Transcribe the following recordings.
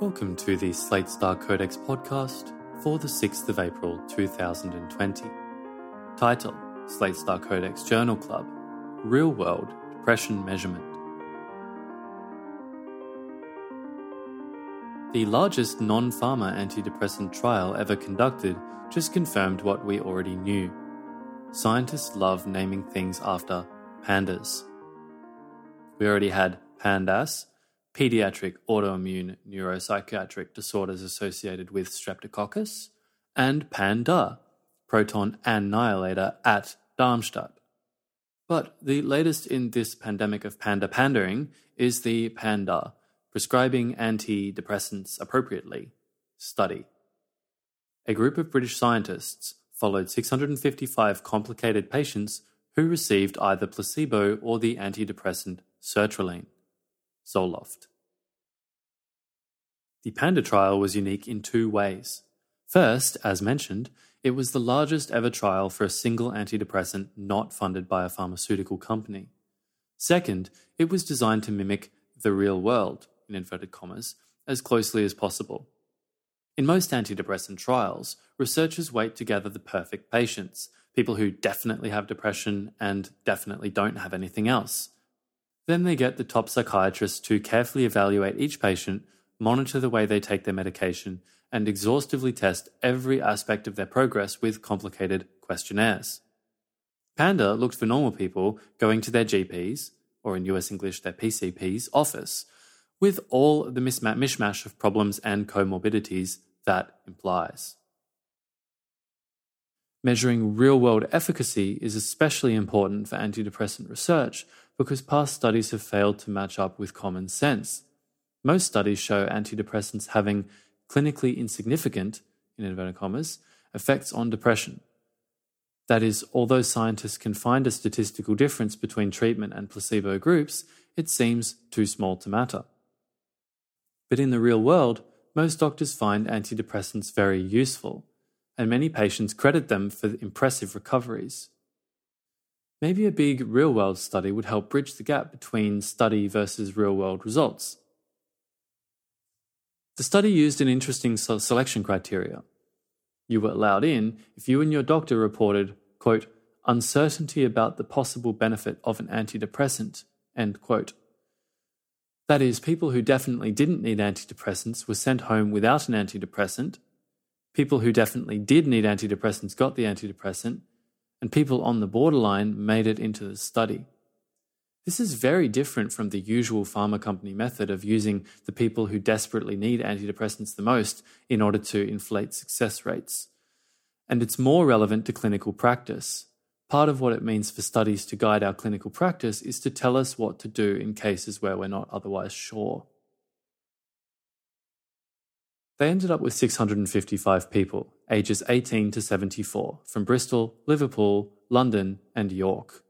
Welcome to the Slate Star Codex podcast for the 6th of April 2020. Title Slate Star Codex Journal Club Real World Depression Measurement. The largest non pharma antidepressant trial ever conducted just confirmed what we already knew. Scientists love naming things after pandas. We already had PANDAS, pediatric autoimmune neuropsychiatric disorders associated with streptococcus, and PANDA, proton annihilator at Darmstadt. But the latest in this pandemic of panda pandering is the PANDA, prescribing antidepressants appropriately, study. A group of British scientists followed 655 complicated patients who received either placebo or the antidepressant sertraline. Zoloft. The Panda trial was unique in two ways. First, as mentioned, it was the largest ever trial for a single antidepressant not funded by a pharmaceutical company. Second, it was designed to mimic the real world, in inverted commas, as closely as possible. In most antidepressant trials, researchers wait to gather the perfect patients, people who definitely have depression and definitely don't have anything else. Then they get the top psychiatrists to carefully evaluate each patient, monitor the way they take their medication, and exhaustively test every aspect of their progress with complicated questionnaires. Panda looked for normal people going to their GPs, or in US English, their PCP's office, with all the mishmash of problems and comorbidities that implies. Measuring real world efficacy is especially important for antidepressant research because past studies have failed to match up with common sense. Most studies show antidepressants having clinically insignificant, in inverted commas, effects on depression. That is, although scientists can find a statistical difference between treatment and placebo groups, it seems too small to matter. But in the real world, most doctors find antidepressants very useful, and many patients credit them for impressive recoveries. Maybe a big real world study would help bridge the gap between study versus real world results. The study used an interesting selection criteria. You were allowed in if you and your doctor reported, quote, uncertainty about the possible benefit of an antidepressant, end quote. That is, people who definitely didn't need antidepressants were sent home without an antidepressant. People who definitely did need antidepressants got the antidepressant, and people on the borderline made it into the study. This is very different from the usual pharma company method of using the people who desperately need antidepressants the most in order to inflate success rates. And it's more relevant to clinical practice. Part of what it means for studies to guide our clinical practice is to tell us what to do in cases where we're not otherwise sure. They ended up with 655 people, ages 18 to 74, from Bristol, Liverpool, London, and York.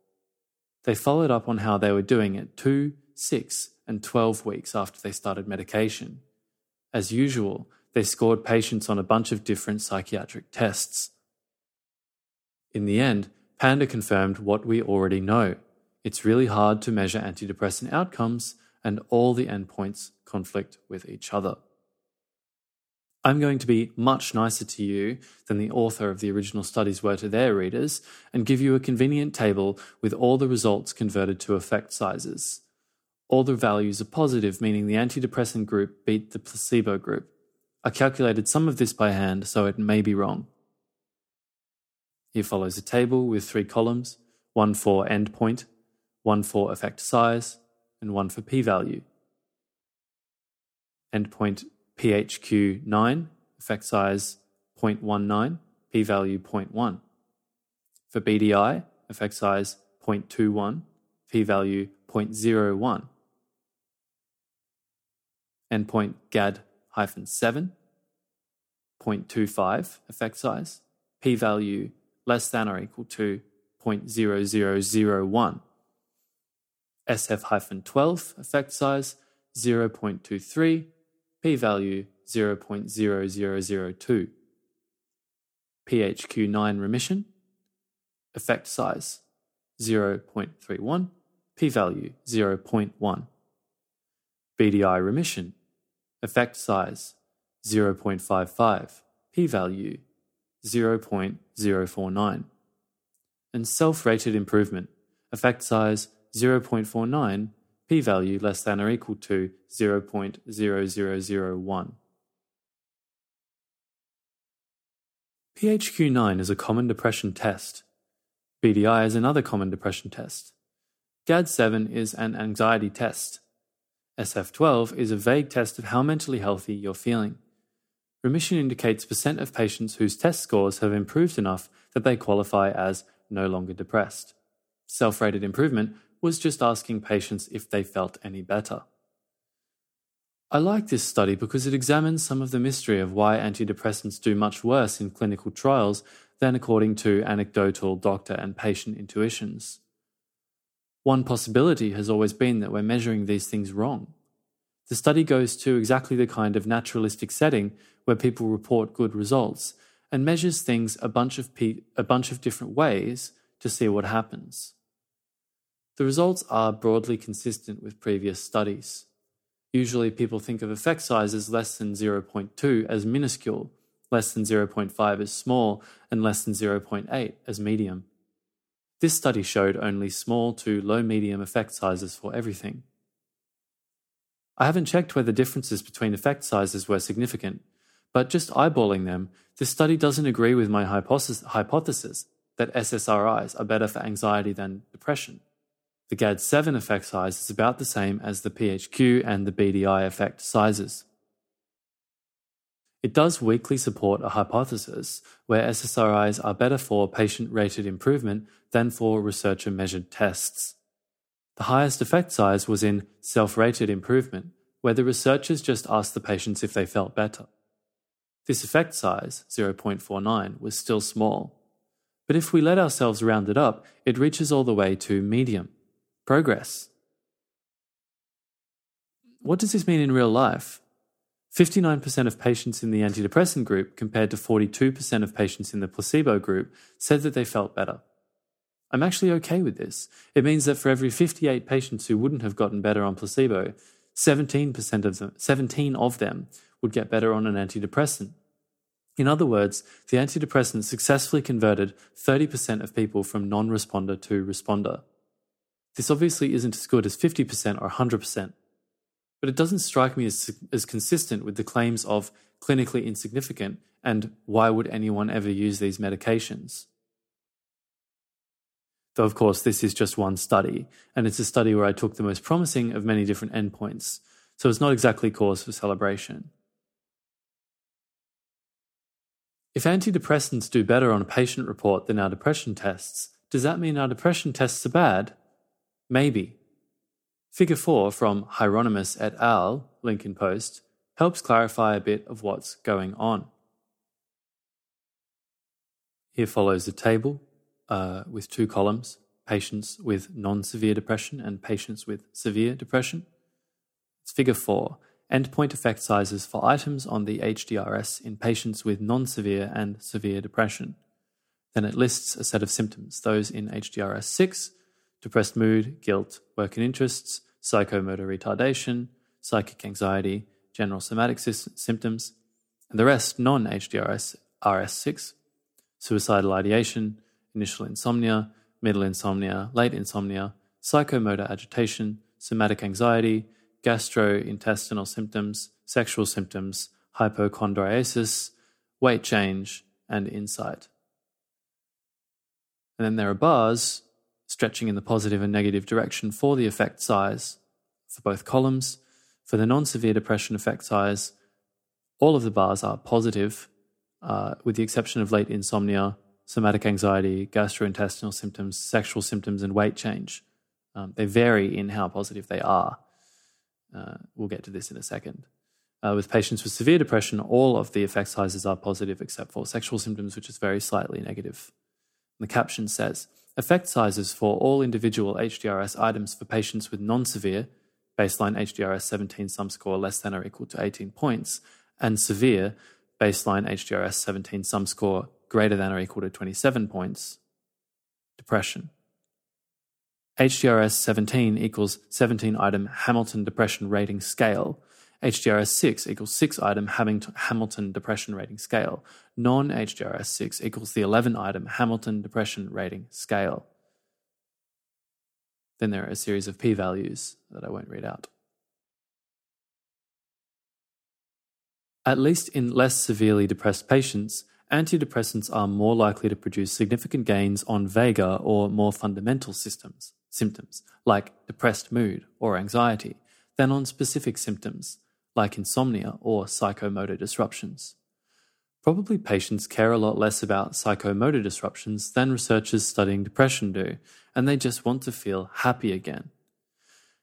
They followed up on how they were doing at 2, 6, and 12 weeks after they started medication. As usual, they scored patients on a bunch of different psychiatric tests. In the end, Panda confirmed what we already know. It's really hard to measure antidepressant outcomes, and all the endpoints conflict with each other. I'm going to be much nicer to you than the author of the original studies were to their readers and give you a convenient table with all the results converted to effect sizes. All the values are positive, meaning the antidepressant group beat the placebo group. I calculated some of this by hand, so it may be wrong. Here follows a table with three columns one for endpoint, one for effect size, and one for p value. Endpoint PHQ9, effect size 0.19, p value 0.1. For BDI, effect size 0.21, p value 0.01. Endpoint GAD 7, 0.25 effect size, p value less than or equal to 0.0001. SF 12 effect size 0.23 p-value 0.0002. PHQ-9 remission, effect size 0.31, p-value 0.1. BDI remission, effect size 0.55, p value 0.049, and self rated improvement, effect size 0.49, p value less than or equal to 0.0001. PHQ-9 is a common depression test. BDI is another common depression test. GAD-7 is an anxiety test. SF-12 is a vague test of how mentally healthy you're feeling. Remission indicates percent of patients whose test scores have improved enough that they qualify as no longer depressed. Self rated improvement was just asking patients if they felt any better. I like this study because it examines some of the mystery of why antidepressants do much worse in clinical trials than according to anecdotal doctor and patient intuitions. One possibility has always been that we're measuring these things wrong. The study goes to exactly the kind of naturalistic setting where people report good results and measures things a bunch of, pe- a bunch of different ways to see what happens. The results are broadly consistent with previous studies. Usually, people think of effect sizes less than 0.2 as minuscule, less than 0.5 as small, and less than 0.8 as medium. This study showed only small to low medium effect sizes for everything. I haven't checked whether differences between effect sizes were significant, but just eyeballing them, this study doesn't agree with my hypothesis that SSRIs are better for anxiety than depression. The GAD7 effect size is about the same as the PHQ and the BDI effect sizes. It does weakly support a hypothesis where SSRIs are better for patient rated improvement than for researcher measured tests. The highest effect size was in self rated improvement, where the researchers just asked the patients if they felt better. This effect size, 0.49, was still small. But if we let ourselves round it up, it reaches all the way to medium, Progress. What does this mean in real life? 59% of patients in the antidepressant group, compared to 42% of patients in the placebo group, said that they felt better. I'm actually okay with this. It means that for every 58 patients who wouldn't have gotten better on placebo, 17% of them, 17 of them would get better on an antidepressant. In other words, the antidepressant successfully converted 30% of people from non responder to responder. This obviously isn't as good as 50% or 100%, but it doesn't strike me as, as consistent with the claims of clinically insignificant and why would anyone ever use these medications? Though, of course, this is just one study, and it's a study where I took the most promising of many different endpoints, so it's not exactly cause for celebration. If antidepressants do better on a patient report than our depression tests, does that mean our depression tests are bad? Maybe. Figure 4 from Hieronymus et al., Lincoln Post, helps clarify a bit of what's going on. Here follows a table uh, with two columns patients with non severe depression and patients with severe depression. It's figure 4 endpoint effect sizes for items on the HDRS in patients with non severe and severe depression. Then it lists a set of symptoms, those in HDRS 6 depressed mood, guilt, work and interests, psychomotor retardation, psychic anxiety, general somatic sy- symptoms, and the rest non HDRS RS6, suicidal ideation, initial insomnia, middle insomnia, late insomnia, psychomotor agitation, somatic anxiety, gastrointestinal symptoms, sexual symptoms, hypochondriasis, weight change, and insight. And then there are bars stretching in the positive and negative direction for the effect size for both columns. For the non severe depression effect size, all of the bars are positive, uh, with the exception of late insomnia, somatic anxiety, gastrointestinal symptoms, sexual symptoms, and weight change. Um, they vary in how positive they are. Uh, we'll get to this in a second. Uh, with patients with severe depression, all of the effect sizes are positive except for sexual symptoms, which is very slightly negative. And the caption says, Effect sizes for all individual HDRS items for patients with non severe, baseline HDRS 17 sum score less than or equal to 18 points, and severe, baseline HDRS 17 sum score greater than or equal to 27 points. Depression. HDRS 17 equals 17 item Hamilton Depression Rating Scale, HDRS 6 equals 6 item Hamilton Depression Rating Scale. Non HDRS 6 equals the 11 item Hamilton Depression Rating Scale. Then there are a series of p values that I won't read out. At least in less severely depressed patients, antidepressants are more likely to produce significant gains on vaguer or more fundamental systems, symptoms, like depressed mood or anxiety, than on specific symptoms, like insomnia or psychomotor disruptions. Probably patients care a lot less about psychomotor disruptions than researchers studying depression do, and they just want to feel happy again.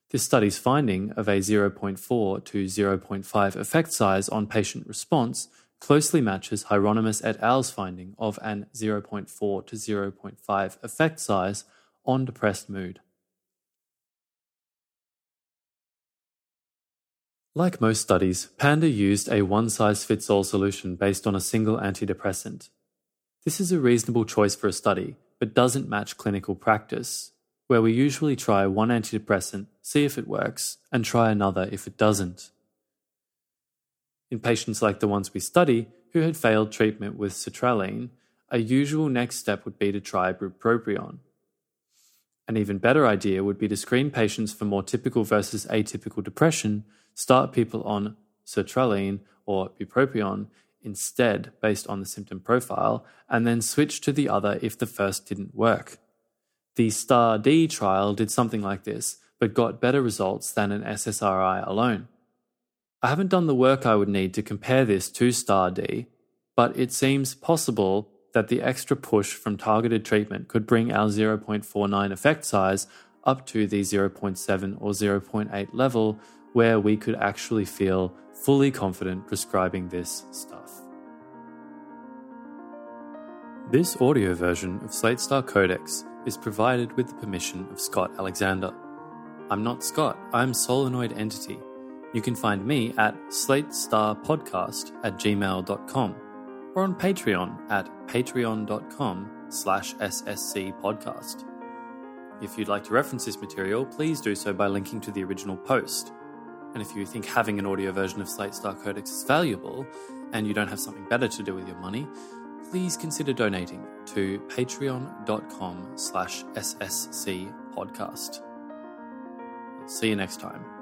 This study's finding of a 0.4 to 0.5 effect size on patient response closely matches Hieronymus et al.'s finding of an 0.4 to 0.5 effect size on depressed mood. Like most studies, Panda used a one size fits all solution based on a single antidepressant. This is a reasonable choice for a study, but doesn't match clinical practice, where we usually try one antidepressant, see if it works, and try another if it doesn't. In patients like the ones we study who had failed treatment with sertraline, a usual next step would be to try bupropion. An even better idea would be to screen patients for more typical versus atypical depression, start people on sertraline or bupropion instead based on the symptom profile, and then switch to the other if the first didn't work. The STAR-D trial did something like this, but got better results than an SSRI alone. I haven't done the work I would need to compare this to STAR-D, but it seems possible that the extra push from targeted treatment could bring our 0.49 effect size up to the 0.7 or 0.8 level where we could actually feel fully confident prescribing this stuff. This audio version of Slate Star Codex is provided with the permission of Scott Alexander. I'm not Scott, I'm Solenoid Entity. You can find me at slatestarpodcast at gmail.com or on Patreon at patreon.com slash sscpodcast. If you'd like to reference this material, please do so by linking to the original post. And if you think having an audio version of Slate Star Codex is valuable and you don't have something better to do with your money, please consider donating to patreon.com slash ssc podcast. See you next time.